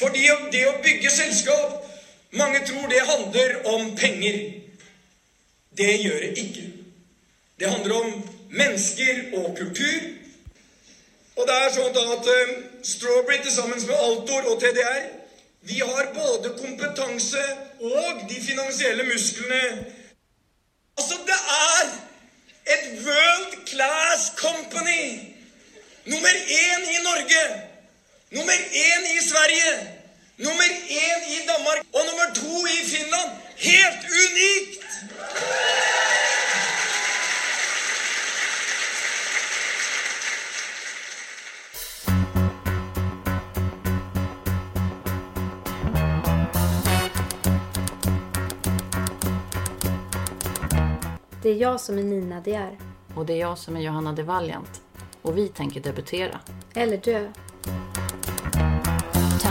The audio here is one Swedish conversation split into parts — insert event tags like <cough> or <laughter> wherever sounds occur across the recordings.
Fordi det å bygge selskap Mange tror det handler om penger. Det gjør det ikke. Det handler om mennesker og kultur. Og det er sånn at eh, Strawberry til sammen med Altor og TDR vi har både kompetanse og de finansielle musklene. Altså, det er et world class company! Nummer én i Norge! Nummer én i Sverige! Nummer én i Danmark! Og nummer to i Finland! Helt unikt! Det är jag som är Nina De är. Och det är jag som är Johanna de Valiant. Och vi tänker debutera. Eller dö.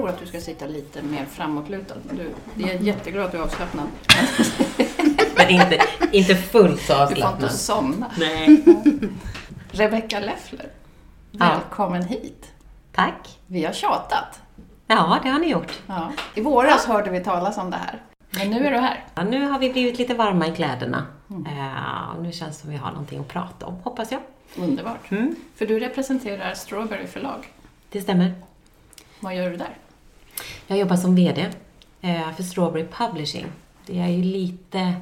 tror att du ska sitta lite mer framåtlutad. Du, jag är jätteglad att du är avslappnad. Men inte, inte fullt så Du får inte avslappnad. somna. Nej. Rebecca Leffler, Ja. välkommen hit. Tack. Vi har tjatat. Ja, det har ni gjort. Ja. I våras hörde vi talas om det här. Men nu är du här. Ja, nu har vi blivit lite varma i kläderna. Eh, och nu känns det som vi har någonting att prata om, hoppas jag. Underbart. Mm. För du representerar Strawberry förlag. Det stämmer. Vad gör du där? Jag jobbar som VD eh, för Strawberry Publishing. Det är ju lite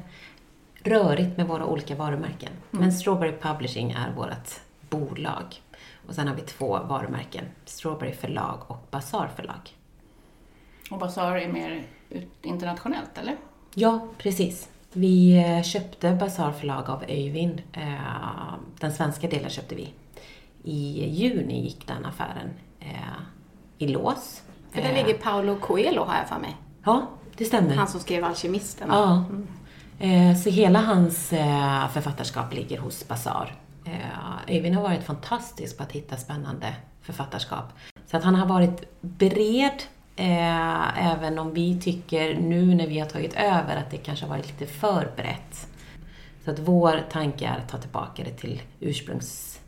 rörigt med våra olika varumärken. Men Strawberry Publishing är vårt bolag. Och sen har vi två varumärken. Strawberry förlag och Bazaar förlag. Och Bazaar är mer internationellt, eller? Ja, precis. Vi eh, köpte Bazaar förlag av Öyvind. Eh, Den svenska delen köpte vi. I juni gick den affären i lås. För där Eh, ligger Paolo Coelho har jag för mig. Ja, det stämmer. Han som skrev Alkemisten. Ja. Eh, Så hela hans eh, författarskap ligger hos Bazaar. Eh, Öyvind har varit fantastisk på att hitta spännande författarskap. Så att han har varit bred, eh, även om vi tycker nu när vi har tagit över att det kanske har varit lite för brett. Så att vår tanke är att ta tillbaka det till ursprungs,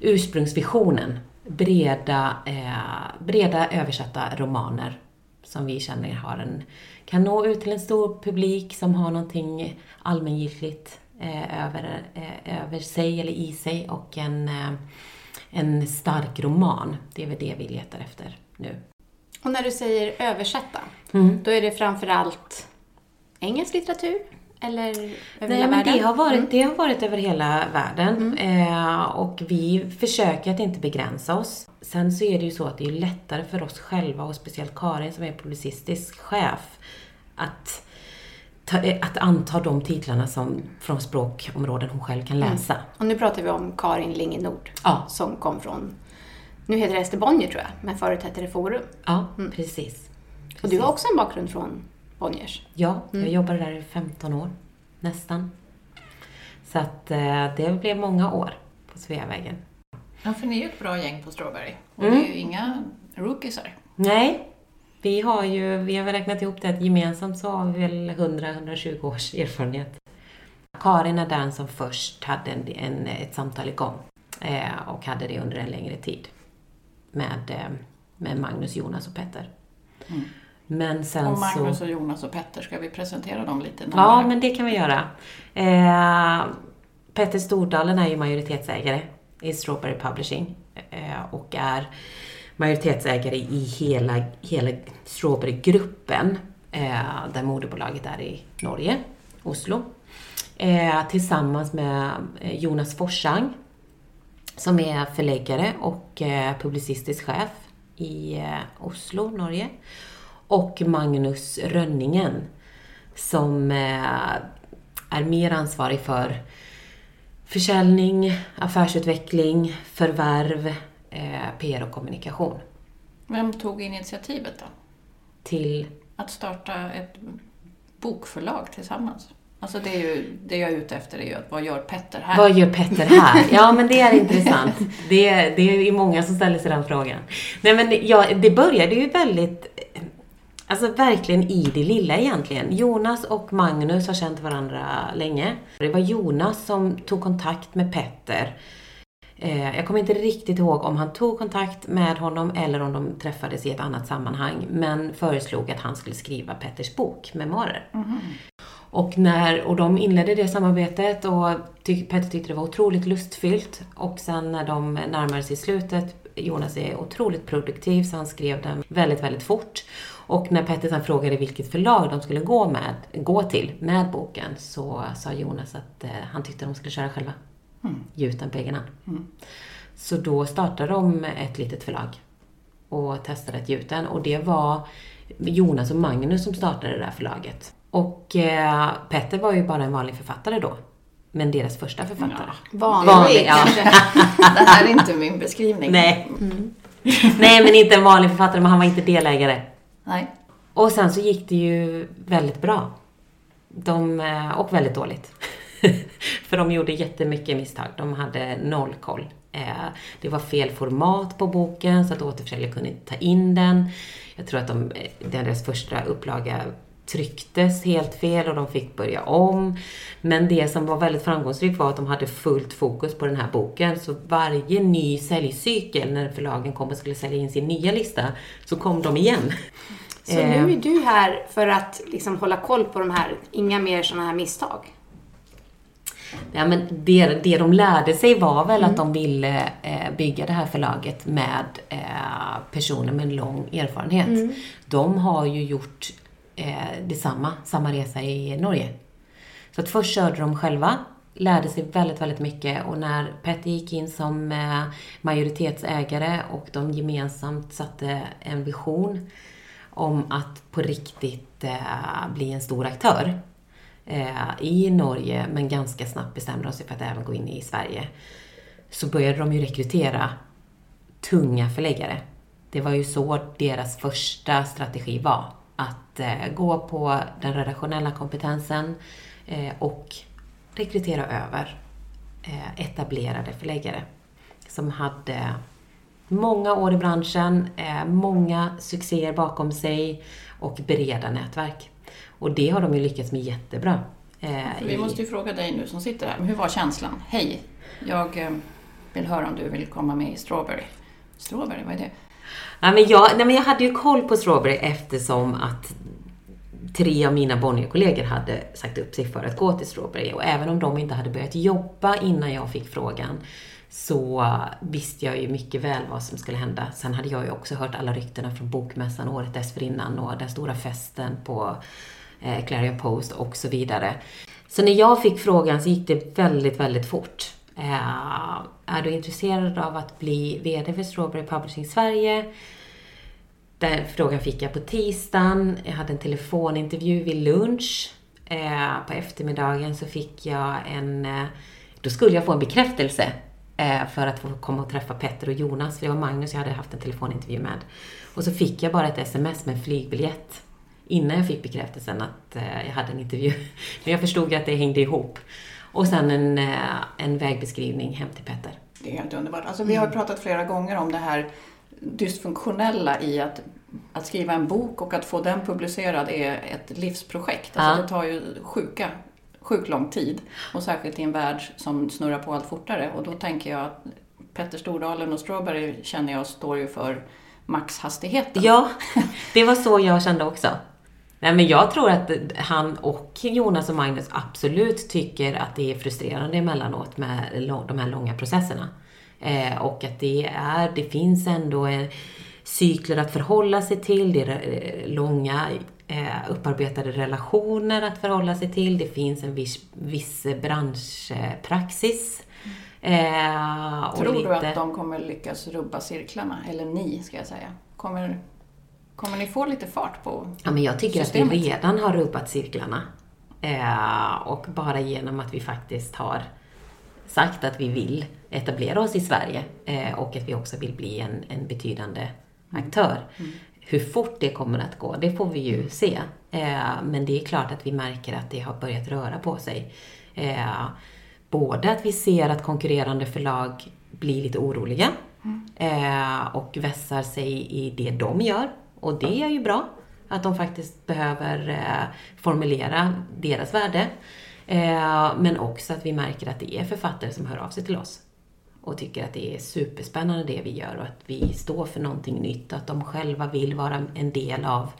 ursprungsvisionen. Breda, eh, breda översatta romaner som vi känner har en, kan nå ut till en stor publik som har någonting allmängiltigt eh, över, eh, över sig eller i sig och en, eh, en stark roman. Det är väl det vi letar efter nu. Och när du säger översätta, Mm. då är det framförallt engelsk litteratur? Eller över Nej, hela men världen? det har, varit, det har varit över hela världen eh, och vi försöker att inte begränsa oss. Sen så är det ju så att det är lättare för oss själva och speciellt Karin som är publicistisk chef att, ta, eh, att anta de titlarna som, från språkområden hon själv kan läsa. Och nu pratar vi om Karin Linge Nord Ja. som kom från, nu heter det Ester Bonnier tror jag, men förut hette det Forum. Ja, precis. Och du har också en bakgrund från Bonniers. Ja, jag jobbade där i 15 år, nästan. Så att eh, det blev många år på Sveavägen. Ja, för ni är ju ett bra gäng på Strawberry. Och Mm. det är ju inga rookiesar. Nej, vi har ju, vi har väl räknat ihop det att gemensamt så har vi väl 100-120 års erfarenhet. Karin är den som först hade en, en, ett samtal igång eh, och hade det under en längre tid med, eh, med Magnus, Jonas och Petter. Men sen Och Magnus så... och Jonas och Petter, ska vi presentera dem lite Ja, närmare? men det kan vi göra. Eh, Petter Stordalen är ju majoritetsägare i Strawberry Publishing eh, och är majoritetsägare i hela, hela Strawberry-gruppen eh, där moderbolaget är i Norge, Oslo. Eh, tillsammans med eh, Jonas Forsang som är förläggare och eh, publicistisk chef i eh, Oslo, Norge. Och Magnus Rönningen som eh, är mer ansvarig för försäljning, affärsutveckling, förvärv, eh, PR och kommunikation. Vem tog initiativet då? Till Att starta ett bokförlag tillsammans? Alltså det, är ju, det jag är ute efter är ju att vad gör Petter här? Vad gör Petter här? Ja, men det är intressant. Det, det är många som ställer sig den frågan. Nej, men ja, det började ju väldigt, alltså verkligen i det lilla egentligen. Jonas och Magnus har känt varandra länge. Det var Jonas som tog kontakt med Petter. Eh, Jag kommer inte riktigt ihåg om han tog kontakt med honom eller om de träffades i ett annat sammanhang, men föreslog att han skulle skriva Petters bok, Memoarer. Och, när, och de inledde det samarbetet och tyck, Petter tyckte det var otroligt lustfyllt. Och sen när de närmade sig slutet, Jonas är otroligt produktiv så han skrev den väldigt, väldigt fort. Och när Petter sen frågade vilket förlag de skulle gå, med, gå till med boken så sa Jonas att eh, han tyckte de skulle köra själva. Ge ut den på egen hand. Så då startade de ett litet förlag och testade att ge ut den. Och det var Jonas och Magnus som startade det där förlaget. Och eh, Petter var ju bara en vanlig författare då. Men deras första författare. Vanlig. Vanlig, ja. Det här är inte min beskrivning. Nej. Nej, men inte en vanlig författare, men han var inte delägare. Nej. Och sen så gick det ju väldigt bra. De, eh, och väldigt dåligt. <laughs> För de gjorde jättemycket misstag. De hade noll koll. Eh, det var fel format på boken så att återförsäljare kunde inte ta in den. Jag tror att de, eh, deras första upplaga trycktes helt fel och de fick börja om. Men det som var väldigt framgångsrikt var att de hade fullt fokus på den här boken. Så varje ny säljcykel, när förlagen kom och skulle sälja in sin nya lista, så kom de igen. <laughs> Så Eh. nu är du här för att liksom hålla koll på de här, inga mer sådana här misstag. Ja, men det, det de lärde sig var väl att de ville eh, bygga det här förlaget med eh, personer med en lång erfarenhet. De har ju gjort eh, detsamma, samma resa i Norge. Så att först körde de själva, lärde sig väldigt, väldigt mycket och när Petter gick in som eh, majoritetsägare och de gemensamt satte en vision om att på riktigt eh, bli en stor aktör eh, i Norge, men ganska snabbt bestämde de sig för att även gå in i Sverige. Så började de ju rekrytera tunga förläggare. Det var ju så deras första strategi var. Att eh, gå på den redaktionella kompetensen eh, och rekrytera över eh, etablerade förläggare som hade många år i branschen, eh, många succéer bakom sig och breda nätverk. Och det har de ju lyckats med jättebra. Eh, Vi måste ju fråga dig nu som sitter här. Hur var känslan? Hej, jag eh, vill höra om du vill komma med i Strawberry. Strawberry, vad är det? Nej, men jag, nej, men jag hade ju koll på Strawberry eftersom att tre av mina Bonnier-kollegor hade sagt upp sig för att gå till Strawberry. Och även om de inte hade börjat jobba innan jag fick frågan så visste jag ju mycket väl vad som skulle hända. Sen hade jag ju också hört alla ryktena från Bokmässan året dessförinnan och den stora festen på eh, Clarion Post och så vidare. Så när jag fick frågan så gick det väldigt, väldigt fort. Eh, är du intresserad av att bli VD för Strawberry Publishing Sverige? Den frågan fick jag på tisdagen. Jag hade en telefonintervju vid lunch. Eh, på eftermiddagen så fick jag en... Eh, då skulle jag få en bekräftelse för att få komma och träffa Petter och Jonas. För det var Magnus jag hade haft en telefonintervju med. Och så fick jag bara ett sms med en flygbiljett innan jag fick bekräftelsen att eh, jag hade en intervju. <laughs> Men jag förstod ju att det hängde ihop. Och sen en, eh, en vägbeskrivning hem till Petter. Det är helt underbart. Alltså, vi har pratat flera gånger om det här dysfunktionella i att, att skriva en bok och att få den publicerad är ett livsprojekt. Alltså, Ja. Det tar ju sjuka, sjukt lång tid. Och särskilt i en värld som snurrar på allt fortare. Och då tänker jag att Petter Stordalen och Strawberry känner jag står ju för maxhastigheten. Ja, det var så jag kände också. Nej, men jag tror att han och Jonas och Magnus absolut tycker att det är frustrerande emellanåt med de här långa processerna. Eh, och att det är, det finns ändå cykler att förhålla sig till, det är eh, långa eh, upparbetade relationer att förhålla sig till, det finns en viss, viss branschpraxis. Eh, Tror du lite- att de kommer lyckas rubba cirklarna? Eller ni, ska jag säga. Kommer, kommer ni få lite fart på Ja, men jag tycker att systemet? vi redan har rubbat cirklarna. Eh, och bara genom att vi faktiskt har sagt att vi vill etablera oss i Sverige eh, och att vi också vill bli en, en betydande aktör. Hur fort det kommer att gå, det får vi ju se. Eh, men det är klart att vi märker att det har börjat röra på sig. Eh, både att vi ser att konkurrerande förlag blir lite oroliga eh, och vässar sig i det de gör. Och det är ju bra. Att de faktiskt behöver eh, formulera deras värde. Men också att vi märker att det är författare som hör av sig till oss och tycker att det är superspännande det vi gör och att vi står för någonting nytt och att de själva vill vara en del av,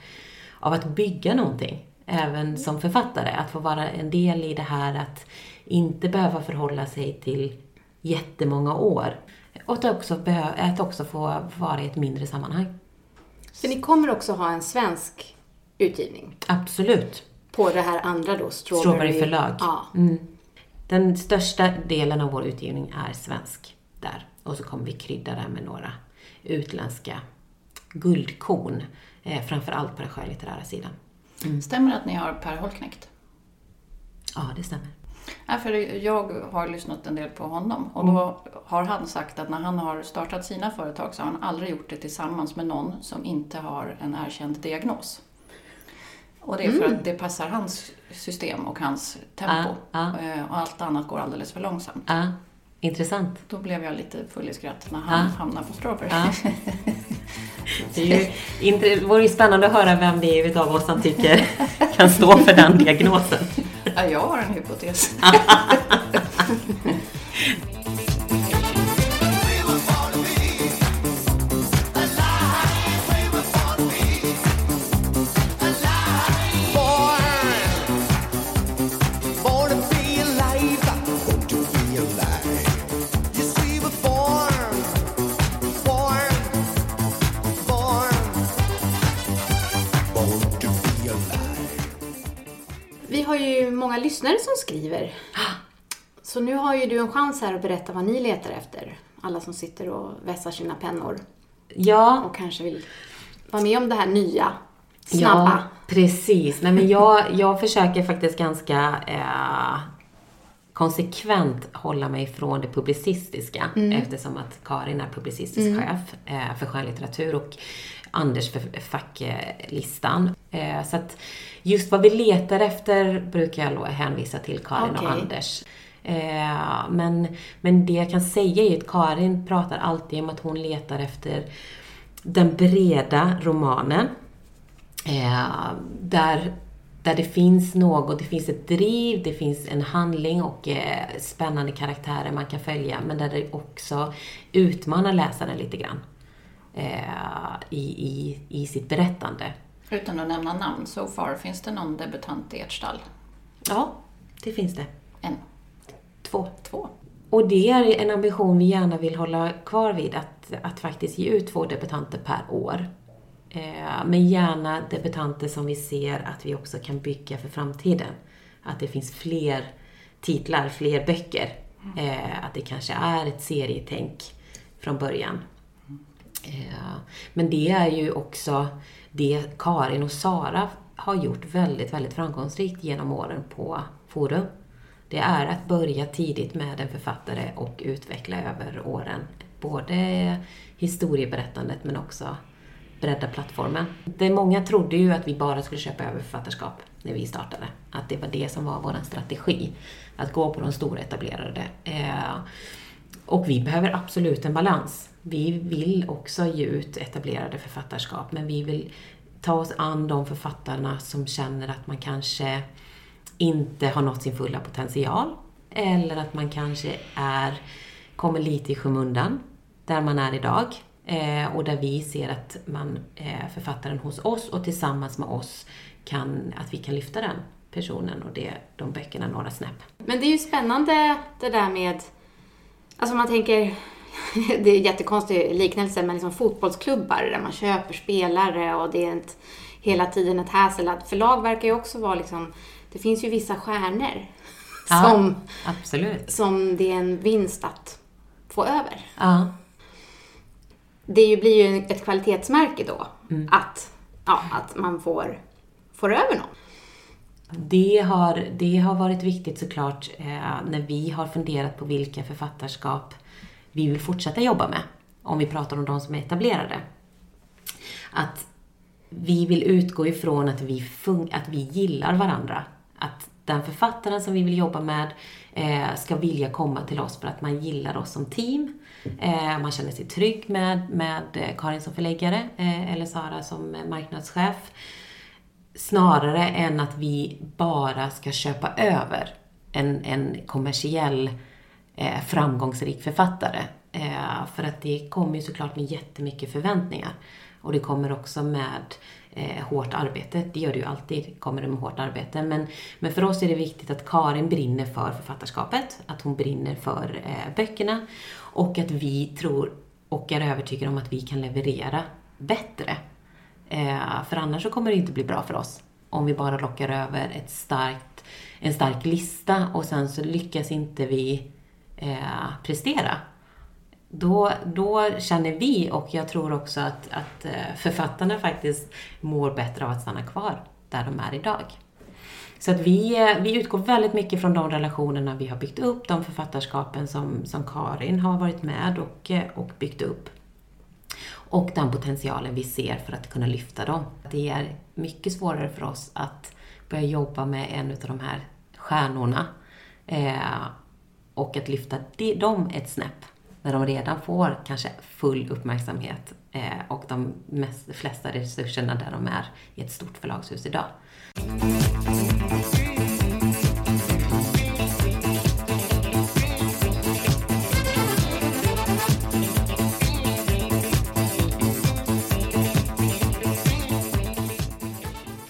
av att bygga någonting. Även som författare, att få vara en del i det här att inte behöva förhålla sig till jättemånga år. Och att också, att också få vara i ett mindre sammanhang. För ni kommer också ha en svensk utgivning Absolut. på det här andra då, Strawberry, Strawberry förlag. Ja. Mm. Den största delen av vår utgivning är svensk där. Och så kommer vi krydda det med några utländska guldkorn. Eh, framförallt på den skönlitterära sidan. Stämmer det att ni har Per Holknekt? Ja, det stämmer. Ja, för jag har lyssnat en del på honom och då har han sagt att när han har startat sina företag så har han aldrig gjort det tillsammans med någon som inte har en erkänd diagnos. Och det är för att det passar hans system och hans tempo. Ja, Eh, Och allt annat går alldeles för långsamt. Ja, intressant. Då blev jag lite full i skratt när han hamnade på Strawberry. Ja. <laughs> Det är ju det vore spännande att höra vem det är utav oss som tycker kan stå för den diagnosen. Ja, jag har en hypotes. <laughs> ju många lyssnare som skriver. Så nu har ju du en chans här att berätta vad ni letar efter. Alla som sitter och vässar sina pennor Ja, och kanske vill vara med om det här nya, snabba. Ja, precis. Nej, men jag, jag försöker faktiskt ganska eh, konsekvent hålla mig från det publicistiska eftersom att Karin är publicistisk chef eh, för skönlitteratur och Anders för facklistan. Eh, så att just vad vi letar efter brukar jag då hänvisa till Karin och Okej. Anders. Eh, men, men det jag kan säga är att Karin pratar alltid om att hon letar efter den breda romanen. Eh, där, där det finns något, det finns ett driv, det finns en handling och eh, spännande karaktärer man kan följa, men där det också utmanar läsaren lite grann i, i, i sitt berättande. Utan att nämna namn, so far, finns det någon debutant i ert stall? Ja, det finns det. En, Två. två. Och det är en ambition vi gärna vill hålla kvar vid, att, att faktiskt ge ut två debutanter per år. Eh, men gärna debutanter som vi ser att vi också kan bygga för framtiden. Att det finns fler titlar, fler böcker. Eh, att det kanske är ett serietänk från början. Eh, men det är ju också det Karin och Sara har gjort väldigt, väldigt framgångsrikt genom åren på Forum. Det är att börja tidigt med en författare och utveckla över åren. Både historieberättandet men också bredda plattformen. Det många trodde ju att vi bara skulle köpa över författarskap när vi startade. Att det var det som var vår strategi. Att gå på de stora etablerade. Eh, och vi behöver absolut en balans. Vi vill också ge ut etablerade författarskap, men vi vill ta oss an de författarna som känner att man kanske inte har nått sin fulla potential. Eller att man kanske är, kommer lite i skymundan där man är idag. Eh, och där vi ser att man, eh, författaren hos oss och tillsammans med oss kan, att vi kan lyfta den personen och det, de böckerna några snäpp. Men det är ju spännande det där med, alltså man tänker, <laughs> det är en jättekonstig liknelse, men liksom fotbollsklubbar där man köper spelare och det är ett, hela tiden ett hassel. Förlag verkar ju också vara liksom, det finns ju vissa stjärnor som, absolut. som det är en vinst att få över. Ja. Det ju blir ju ett kvalitetsmärke då, att, ja, att man får, får över någon. Det har, det har varit viktigt såklart eh, när vi har funderat på vilka författarskap vi vill fortsätta jobba med. Om vi pratar om de som är etablerade. Att vi vill utgå ifrån att vi, fun- att vi gillar varandra. Att den författaren som vi vill jobba med eh, ska vilja komma till oss för att man gillar oss som team. Eh, man känner sig trygg med, med eh, Karin som förläggare eh, eller Sara som marknadschef. Snarare än att vi bara ska köpa över en, en kommersiell eh, framgångsrik författare. Eh, för att det kommer ju såklart med jättemycket förväntningar. Och det kommer också med eh, hårt arbete. Det gör det ju alltid, kommer det med hårt arbete. Men, men för oss är det viktigt att Karin brinner för författarskapet, att hon brinner för eh, böckerna och att vi tror och är övertygade om att vi kan leverera bättre. Eh, för annars så kommer det inte bli bra för oss. Om vi bara lockar över ett starkt, en stark lista och sen så lyckas inte vi eh, prestera. Då, då känner vi, och jag tror också att, att eh, författarna faktiskt mår bättre av att stanna kvar där de är idag. Så att vi, eh, vi utgår väldigt mycket från de relationerna vi har byggt upp, de författarskapen som, som Karin har varit med och, eh, och byggt upp. Och den potentialen vi ser för att kunna lyfta dem. Det är mycket svårare för oss att börja jobba med en av de här stjärnorna eh, och att lyfta de, dem ett snäpp när de redan får kanske full uppmärksamhet eh, och de mest, flesta resurserna där de är i ett stort förlagshus idag.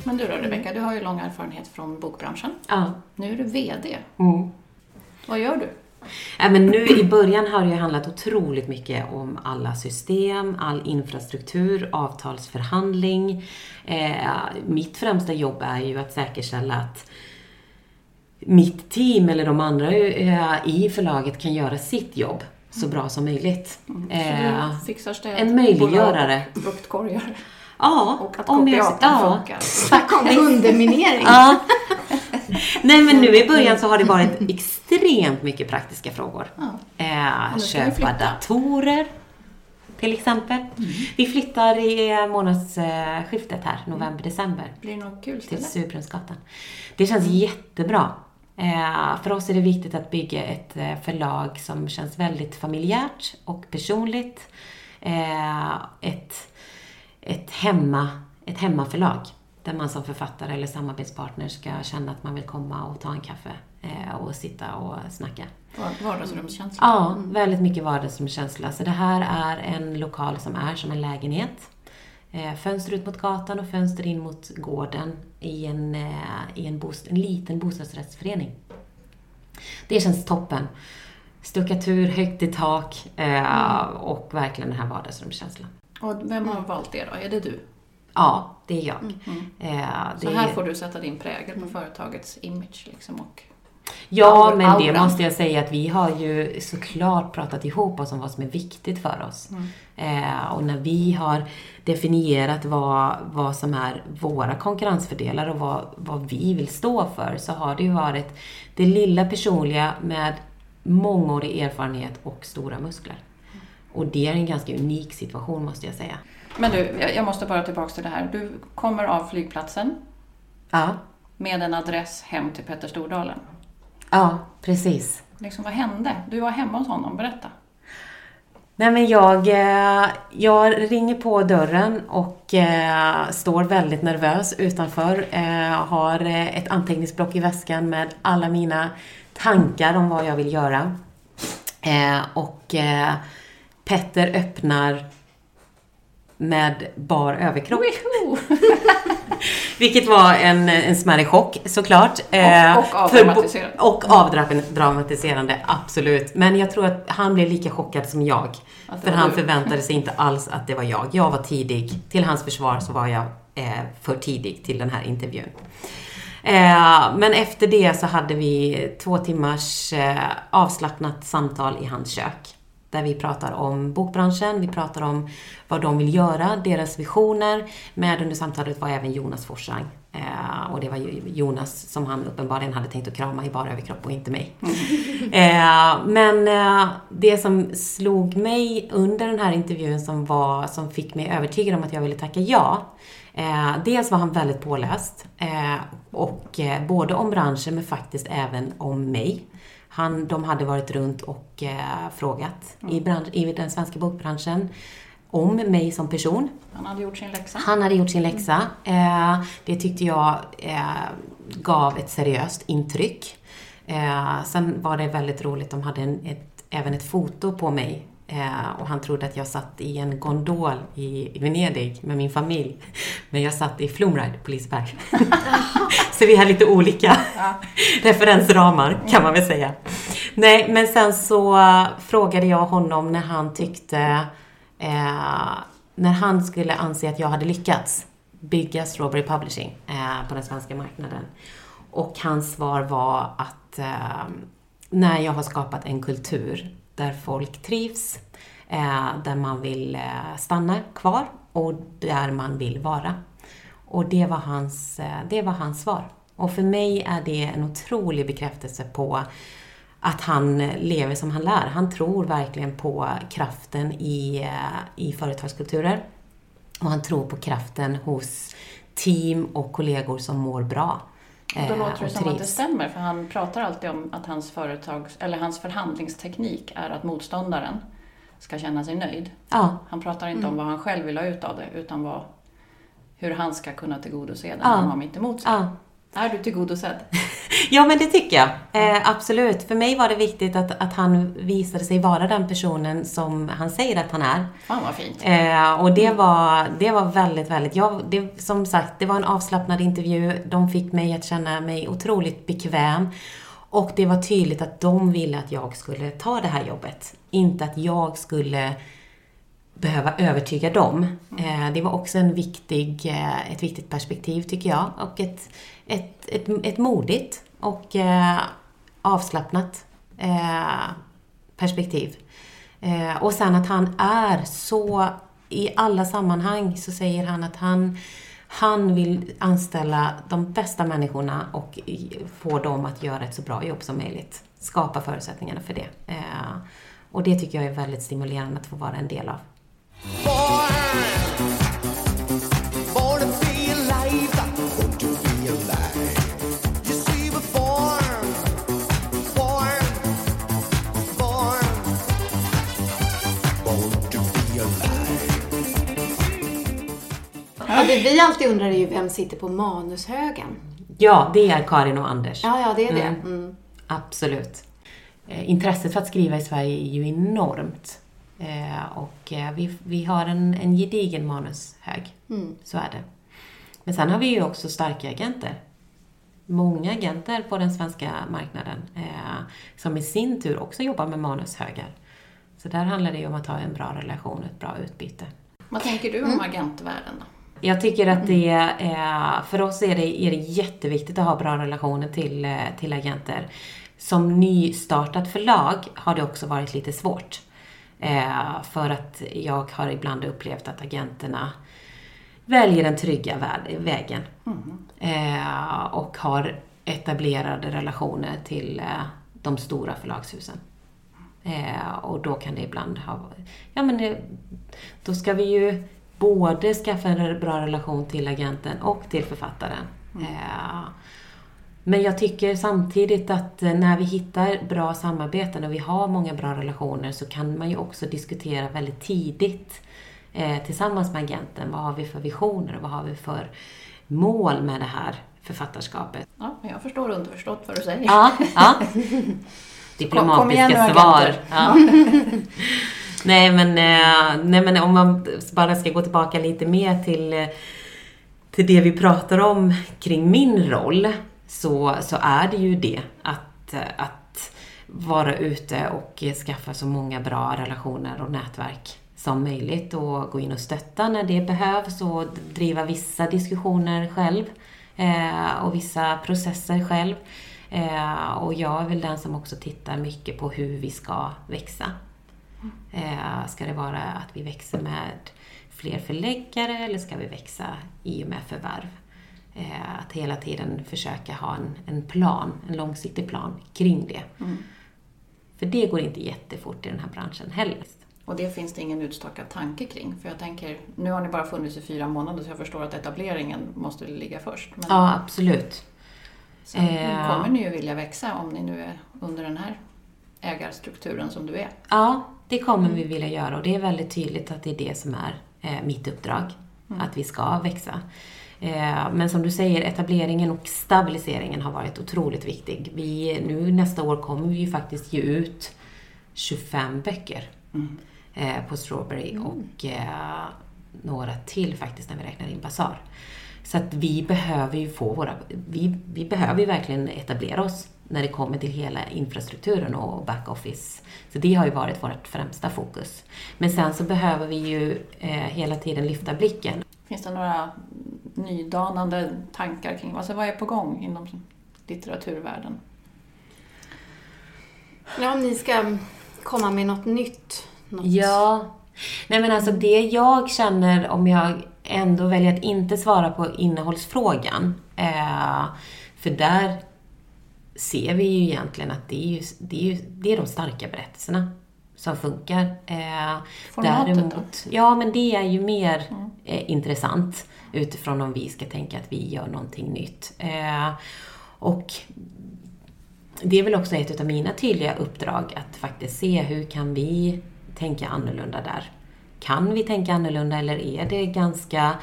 Men du då Rebecka, du har ju lång erfarenhet från bokbranschen. Ja. Nu är du VD. Mm. Vad gör du? Men nu i början har det ju handlat otroligt mycket om alla system, all infrastruktur, avtalsförhandling. Eh, mitt främsta jobb är ju att säkerställa att mitt team eller de andra eh, i förlaget kan göra sitt jobb så bra som möjligt. Eh, Så du fixar städ, en möjliggörare. Fruktkorgar. ja, Och att om jag- ja. funkar. Snacka om underminering. Ja. <laughs> Nej men nu i början så har det varit extremt mycket praktiska frågor. Ja. Eh, köpa datorer till exempel. Mm. Vi flyttar i månadsskiftet här, november-december, Blir det något kul till ställe? Surbrunnsgatan. Det känns jättebra. Eh, för oss är det viktigt att bygga ett eh, förlag som känns väldigt familjärt och personligt. Eh, ett, ett, hemma, ett hemmaförlag. Där man som författare eller samarbetspartner ska känna att man vill komma och ta en kaffe eh, och sitta och snacka. Var- Vardagsrumskänsla. Ja, väldigt mycket vardagsrumskänsla. Så det här är en lokal som är som en lägenhet. Eh, fönster ut mot gatan och fönster in mot gården i en, eh, i en, bost, en liten bostadsrättsförening. Det känns toppen. Stuckatur, högt i tak och verkligen den här vardagsrumskänslan. Och vem har valt det då? Är det du? Ja, det är jag. Eh, Så här är- får du sätta din prägel på företagets image liksom och Ja, Aura- men det måste jag säga att vi har ju såklart pratat ihop oss om vad som är viktigt för oss. Eh, och när vi har definierat vad, vad som är våra konkurrensfördelar och vad, vad vi vill stå för så har det ju varit det lilla personliga med mångårig erfarenhet och stora muskler. Och det är en ganska unik situation måste jag säga. Men du, jag måste bara tillbaka till det här. Du kommer av flygplatsen Ja, med en adress hem till Petter Stordalen. ja precis. Liksom, vad hände? Du var hemma hos honom, berätta. Nej men jag, eh, jag ringer på dörren och eh, står väldigt nervös utanför. Eh, har ett anteckningsblock i väskan med alla mina tankar om vad jag vill göra. Och Petter öppnar med bar överkropp. <laughs> Vilket var en, en smärre chock såklart. Eh, och för- avdramatiserande. Och avdramatiserande, absolut. Men jag tror att han blev lika chockad som jag. Det För han du. förväntade sig inte alls att det var jag. Jag var tidig. Till hans försvar så var jag eh, för tidig till den här intervjun. Eh, men efter det så hade vi två timmars eh, avslappnat samtal i hans kök. Där vi pratar om bokbranschen, vi pratar om vad de vill göra, deras visioner. Med under samtalet var även Jonas Forsang. Eh, och det var Jonas som han uppenbarligen hade tänkt att krama i bara överkropp och inte mig. <laughs> Eh, men eh, det som slog mig under den här intervjun som, var, som fick mig övertygad om att jag ville tacka ja. Eh, dels var han väldigt påläst. Eh, och eh, både om branschen men faktiskt även om mig. Han, de hade varit runt och eh, frågat i, bransch, i den svenska bokbranschen om mig som person. Han hade gjort sin läxa. Han hade gjort sin läxa. Eh, det tyckte jag eh, gav ett seriöst intryck. Eh, sen var det väldigt roligt, de hade en, ett, även ett foto på mig. Eh, och han trodde att jag satt i en gondol i, Venedig med min familj. Men jag satt i Flumride på Liseberg. <laughs> Så vi har lite olika referensramar kan man väl säga. Nej, men sen så frågade jag honom när han tyckte eh, när han skulle anse att jag hade lyckats bygga Strawberry Publishing eh, på den svenska marknaden. Och hans svar var att eh, när jag har skapat en kultur där folk trivs, eh, där man vill eh, stanna kvar och där man vill vara. Och det var, hans, eh, det var hans svar. Och för mig är det en otrolig bekräftelse på att han lever som han lär. Han tror verkligen på kraften i, i företagskulturer. Och han tror på kraften hos team och kollegor som mår bra. Då eh, låter det och som att det stämmer, för han pratar alltid om att hans, företags, eller hans förhandlingsteknik är att motståndaren ska känna sig nöjd. Ja, Han pratar inte om vad han själv vill ha ut av det, utan vad, hur han ska kunna tillgodose det Ja. han har mitt emot sig. ja. Är du tillgodosedd? <laughs> Ja, men det tycker jag. Eh, absolut. För mig var det viktigt att, att han visade sig vara den personen som han säger att han är. Fan vad fint. Eh, och det var, det var väldigt, väldigt... Jag, det, som sagt, det var en avslappnad intervju. De fick mig att känna mig otroligt bekväm. Och det var tydligt att de ville att jag skulle ta det här jobbet. Inte att jag skulle behöva övertyga dem. Eh, det var också en viktig, eh, ett viktigt perspektiv tycker jag. Och ett, ett, ett, ett modigt och eh, avslappnat eh, perspektiv. Eh, och sen att han är så, i alla sammanhang så säger han att han, han vill anställa de bästa människorna och få dem att göra ett så bra jobb som möjligt. Skapa förutsättningarna för det. Eh, och det tycker jag är väldigt stimulerande att få vara en del av. Ja, det vi alltid undrar är ju vem sitter på manushögen? Ja, det är Karin och Anders. Ja, ja, det är det. Mm. Mm. Absolut. Eh, Intresset för att skriva i Sverige är ju enormt. Eh, och eh, vi, vi har en, en gedigen manushög. Så är det. Men sen har vi ju också starka agenter. Många agenter på den svenska marknaden eh, som i sin tur också jobbar med manushögar. Så där handlar det ju om att ha en bra relation och ett bra utbyte. Vad tänker du om agentvärlden då? Jag tycker att det är, för oss är det, är det jätteviktigt att ha bra relationer till, till agenter. Som nystartat förlag har det också varit lite svårt. Eh, för att jag har ibland upplevt att agenterna väljer den trygga vä- vägen. Eh, och har etablerade relationer till eh, de stora förlagshusen. Eh, och då kan det ibland ha... Ja men då ska vi ju både skaffa en bra relation till agenten och till författaren. Eh, men jag tycker samtidigt att eh, när vi hittar bra samarbeten och vi har många bra relationer så kan man ju också diskutera väldigt tidigt eh, tillsammans med agenten. Vad har vi för visioner och vad har vi för mål med det här författarskapet? Ja, jag förstår underförstått vad du säger. Ja, ja. <laughs> Kom- kom igen Diplomatiska svar. Ja. <laughs> nej, men, eh, nej, men om man bara ska gå tillbaka lite mer till, eh, till det vi pratar om kring min roll, så, så är det ju det att, att vara ute och skaffa så många bra relationer och nätverk som möjligt och gå in och stötta när det behövs och driva vissa diskussioner själv eh, och vissa processer själv. Eh, och jag är väl den som också tittar mycket på hur vi ska växa. Eh, ska det vara att vi växer med fler förläggare eller ska vi växa i och med förvärv? Eh, att hela tiden försöka ha en, en plan, en långsiktig plan kring det. För det går inte jättefort i den här branschen heller. Och det finns det ingen utstakad tanke kring. För jag tänker, nu har ni bara funnits i fyra månader så jag förstår att etableringen måste ligga först. Men Ja, absolut. sen eh, kommer ni ju vilja växa om ni nu är under den här ägarstrukturen som du är. Ja, det kommer vi vilja göra och det är väldigt tydligt att det är det som är eh, mitt uppdrag. Att vi ska växa. Eh, men som du säger, etableringen och stabiliseringen har varit otroligt viktig. Vi, nu nästa år kommer vi ju faktiskt ge ut 25 böcker eh, på Strawberry och eh, några till faktiskt när vi räknar in Bazaar. Så att vi behöver ju få våra, vi, vi behöver ju verkligen etablera oss när det kommer till hela infrastrukturen och backoffice. Så det har ju varit vårt främsta fokus. Men sen så behöver vi ju eh, hela tiden lyfta blicken. Finns det några nydanande tankar kring alltså, vad är på gång inom litteraturvärlden? Ja, om ni ska komma med något nytt. Något. Ja. Nej men alltså det jag känner om jag ändå väljer att inte svara på innehållsfrågan. Eh, för där ser vi ju egentligen att det är, ju, det är, ju, det är de starka berättelserna som funkar. Eh, Formatet då? däremot, Ja, men det är ju mer eh, intressant utifrån om vi ska tänka att vi gör någonting nytt. Eh, och det är väl också ett av mina tydliga uppdrag att faktiskt se hur kan vi tänka annorlunda där. Kan vi tänka annorlunda eller är det ganska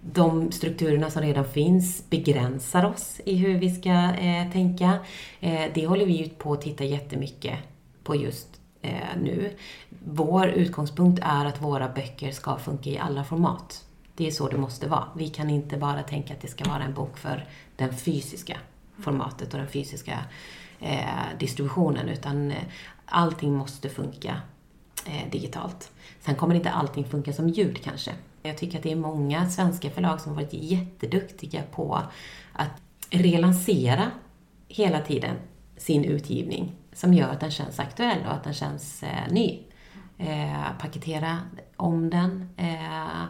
de strukturerna som redan finns begränsar oss i hur vi ska eh, tänka. Eh, det håller vi ju på att titta jättemycket på just eh, nu. Vår utgångspunkt är att våra böcker ska funka i alla format. Det är så det måste vara. Vi kan inte bara tänka att det ska vara en bok för det fysiska formatet och den fysiska eh, distributionen utan eh, allting måste funka eh, digitalt. Sen kommer inte allting funka som ljud kanske. Jag tycker att det är många svenska förlag som har varit jätteduktiga på att relansera hela tiden sin utgivning som gör att den känns aktuell och att den känns eh, ny. Eh, paketera om den. Eh,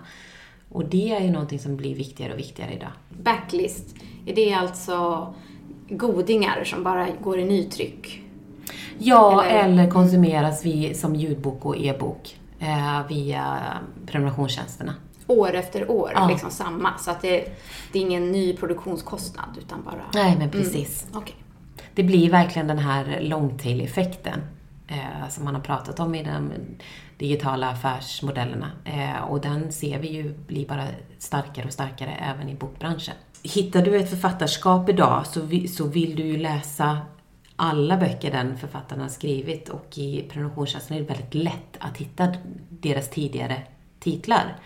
och det är ju någonting som blir viktigare och viktigare idag. Backlist, är det alltså godingar som bara går i nytryck? Ja, Eller- eller, konsumeras vi som ljudbok och e-bok eh, via prenumerationstjänsterna. År efter år, Ja. liksom samma. Så att det, det är ingen ny produktionskostnad utan bara... Nej, men precis. Okej. Det blir verkligen den här long-tail-effekten eh, som man har pratat om i de digitala affärsmodellerna. Eh, och den ser vi ju bli bara starkare och starkare även i bokbranschen. Hittar du ett författarskap idag så, vi, så vill du ju läsa alla böcker den författaren har skrivit och i prenumerationstjänsten är det väldigt lätt att hitta deras tidigare titlar.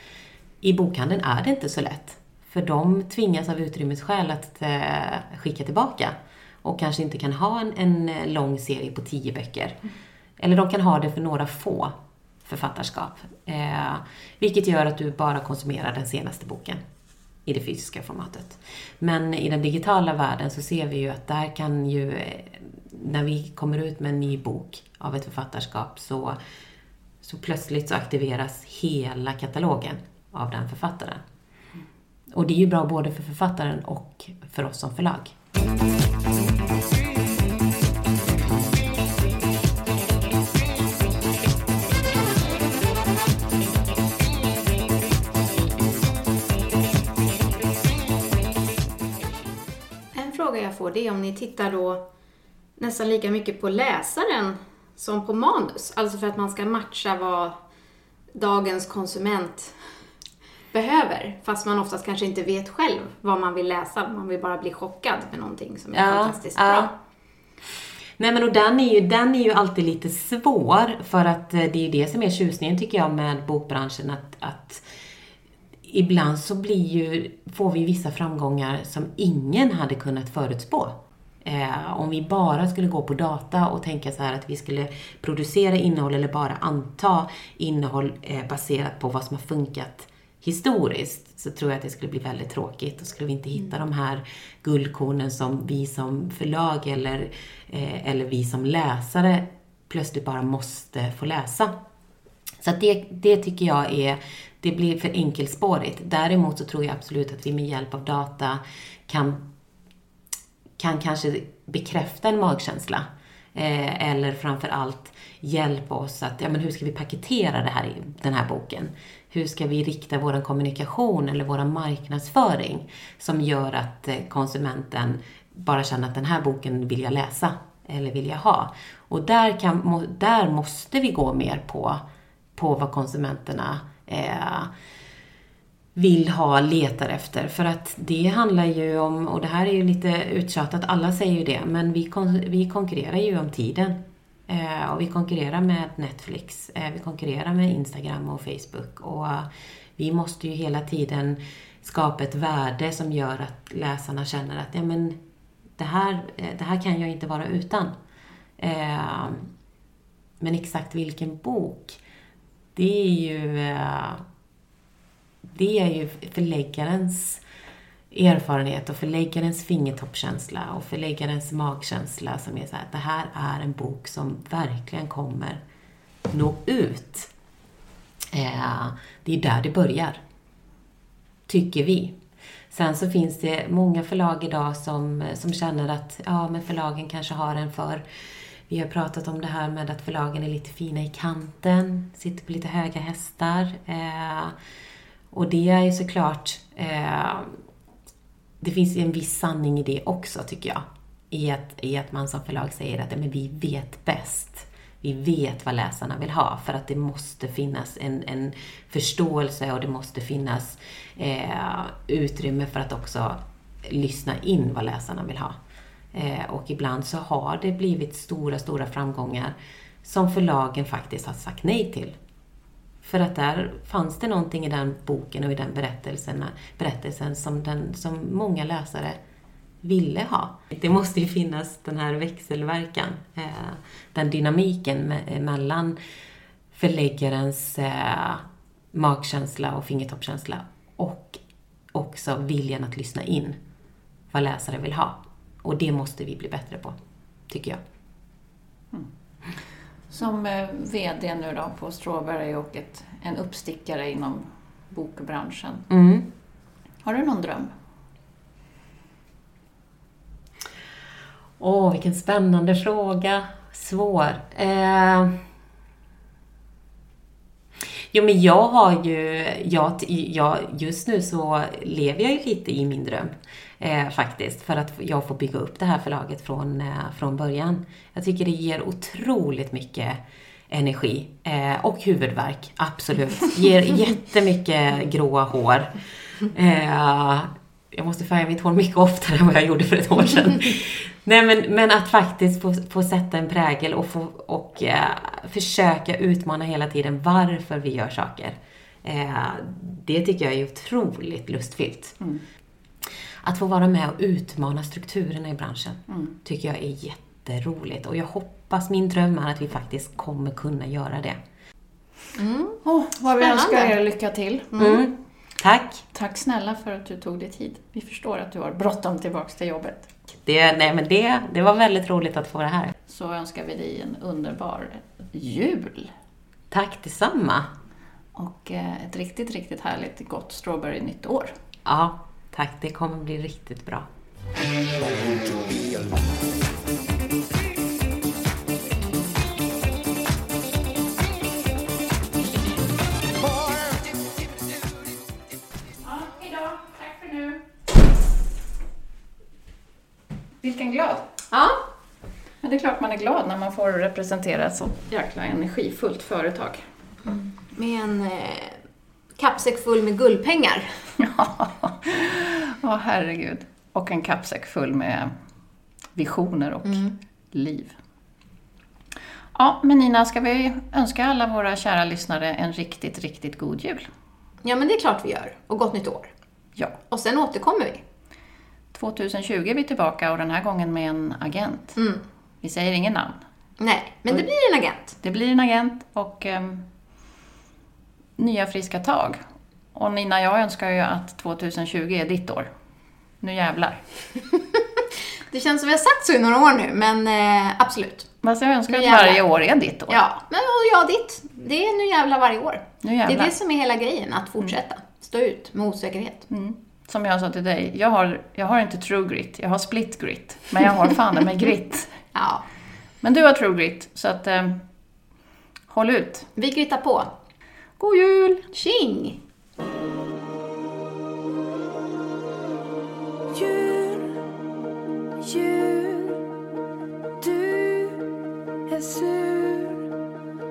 I bokhandeln är det inte så lätt. För de tvingas av utrymmesskäl att eh, skicka tillbaka och kanske inte kan ha en, en eh, lång serie på tio böcker. Eller de kan ha det för några få författarskap. Eh, vilket gör att du bara konsumerar den senaste boken i det fysiska formatet. Men i den digitala världen så ser vi ju att där kan ju, eh, när vi kommer ut med en ny bok av ett författarskap så, så plötsligt så aktiveras hela katalogen av den författaren. Och det är ju bra både för författaren och för oss som förlag. Får det är om ni tittar då nästan lika mycket på läsaren som på manus. Alltså för att man ska matcha vad dagens konsument behöver. Fast man oftast kanske inte vet själv vad man vill läsa. Man vill bara bli chockad med någonting som är Ja, fantastiskt ja. bra. Nej men och den är, ju, den är ju alltid lite svår för att eh, det är ju det som är tjusningen tycker jag med bokbranschen att, att ibland så blir ju, får vi vissa framgångar som ingen hade kunnat förutspå. Eh, om vi bara skulle gå på data och tänka så här att vi skulle producera innehåll eller bara anta innehåll eh, baserat på vad som har funkat historiskt så tror jag att det skulle bli väldigt tråkigt. Då skulle vi inte hitta de här guldkornen som vi som förlag eller, eh, eller vi som läsare plötsligt bara måste få läsa Så att det, det tycker jag är, det blir för enkelspårigt. Däremot så tror jag absolut att vi med hjälp av data kan, kan kanske bekräfta en magkänsla. Eh, eller framför allt hjälpa oss att, ja men hur ska vi paketera det här, i den här boken? Hur ska vi rikta vår kommunikation eller vår marknadsföring som gör att eh, konsumenten bara känner att den här boken vill jag läsa eller vill jag ha? Och där, kan, där måste vi gå mer på, på vad konsumenterna eh, vill ha, letar efter. För att det handlar ju om, och det här är ju lite uttjatat, alla säger ju det, men vi, kon, vi konkurrerar ju om tiden. Eh, och vi konkurrerar med Netflix, eh, vi konkurrerar med Instagram och Facebook. Och vi måste ju hela tiden skapa ett värde som gör att läsarna känner att ja, men, det, här, eh, det här kan jag inte vara utan. Eh, men exakt vilken bok, det är ju eh, det är ju förläggarens erfarenhet och förläggarens fingertoppskänsla och förläggarens magkänsla som är så här, att det här är en bok som verkligen kommer nå ut. Eh, det är där det börjar. Tycker vi. Sen så finns det många förlag idag som, som känner att ja, men förlagen kanske har en för... Vi har pratat om det här med att förlagen är lite fina i kanten, sitter på lite höga hästar. Eh, och det är ju såklart... Eh, det finns ju en viss sanning i det också, tycker jag. I att, i att man som förlag säger att ja, men vi vet bäst. Vi vet vad läsarna vill ha, för att det måste finnas en, en förståelse och det måste finnas eh, utrymme för att också lyssna in vad läsarna vill ha. Eh, och ibland så har det blivit stora, stora framgångar som förlagen faktiskt har sagt nej till. För att där fanns det någonting i den boken och i den berättelsen, berättelsen som, den, som många läsare ville ha. Det måste ju finnas den här växelverkan, eh, den dynamiken me- mellan förläggarens eh, magkänsla och fingertoppskänsla och också viljan att lyssna in vad läsare vill ha. Och det måste vi bli bättre på, tycker jag. Som eh, VD nu då på Strawberry och ett, en uppstickare inom bokbranschen. Mm. Har du någon dröm? Åh, vilken spännande fråga. Svår. Eh... Jo, men jag har ju... Jag, jag, just nu så lever jag ju lite i min dröm. Eh, faktiskt. För att jag får bygga upp det här förlaget från, eh, från början. Jag tycker det ger otroligt mycket energi. Eh, och huvudvärk, absolut. Ger <laughs> jättemycket gråa hår. Eh, jag måste färga mitt hår mycket oftare än vad jag gjorde för ett år sedan. <laughs> Nej, men, men att faktiskt få, få sätta en prägel och, få, och eh, försöka utmana hela tiden varför vi gör saker. Eh, det tycker jag är otroligt lustfyllt. Att få vara med och utmana strukturerna i branschen tycker jag är jätteroligt. Och jag hoppas, min dröm är att vi faktiskt kommer kunna göra det. Oh, vad vi Spännande. önskar er lycka till. Mm. Tack! Tack snälla för att du tog dig tid. Vi förstår att du har bråttom tillbaks till jobbet. Det, nej, men det, det var väldigt roligt att få det här. Så önskar vi dig en underbar jul. Tack detsamma! Och eh, ett riktigt, riktigt härligt gott strawberry nytt år. Ja, tack. Det kommer bli riktigt bra. Ja, hejdå. Tack för nu. Vilken glad. Ja, Men det är klart man är glad när man får representera ett så jäkla energifullt företag. med en eh, kappsäck full med guldpengar. <laughs> Ja, herregud. Och en kappsäck full med visioner och liv. Ja, men Nina, ska vi önska alla våra kära lyssnare en riktigt, riktigt god jul? Ja, men det är klart vi gör. Och gott nytt år. Ja. Och sen återkommer vi. 2020 är vi tillbaka och den här gången med en agent. Mm. Vi säger ingen namn. Nej, men det blir en agent. Det blir en agent och ehm, nya friska tag. Och Nina, jag önskar ju att 2020 är ditt år. Nu jävlar. <laughs> Det känns som vi har sagt så i några år nu, men eh, absolut. Fast jag önskar att jävlar. varje år är ditt år. Ja, men och ja, ditt. Det är nu jävla varje år. Nu Det jävlar. är det som är hela grejen, att fortsätta. Stå ut med osäkerhet. Som jag sa till dig, jag har, jag har inte true grit, jag har split grit. Men jag har fan med grit. <laughs> Ja, Men du har true grit, så att eh, håll ut. vi grittar på. God jul! Tjing! Jul, jul Du är sur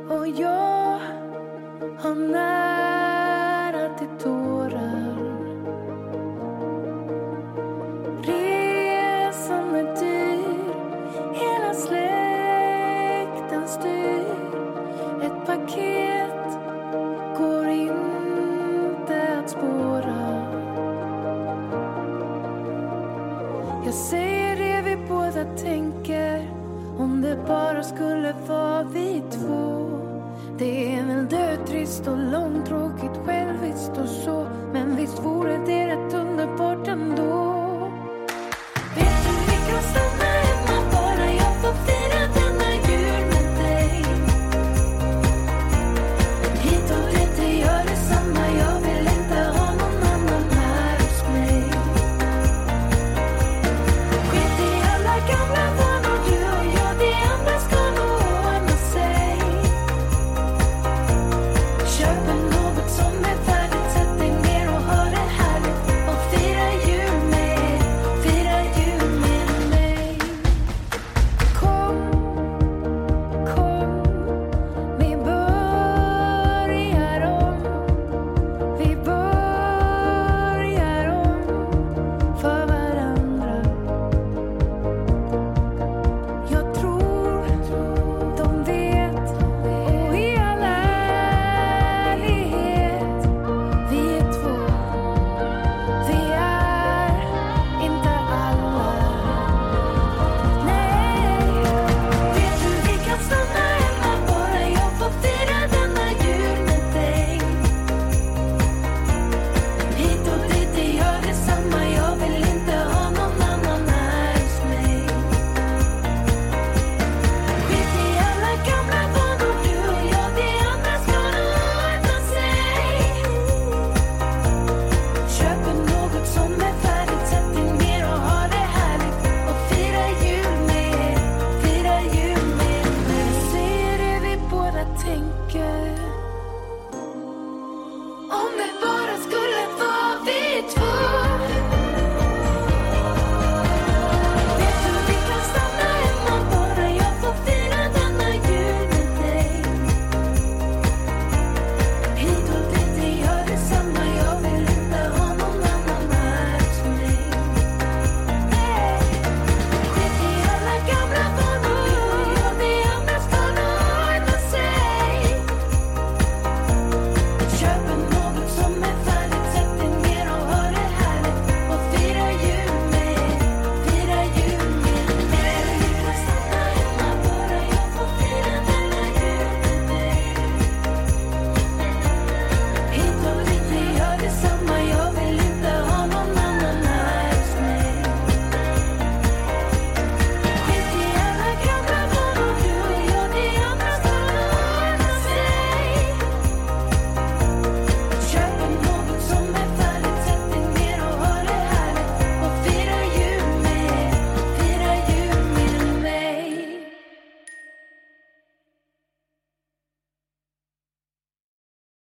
och jag har nära trist och långtråkigt själviskt och så. Men visst vore det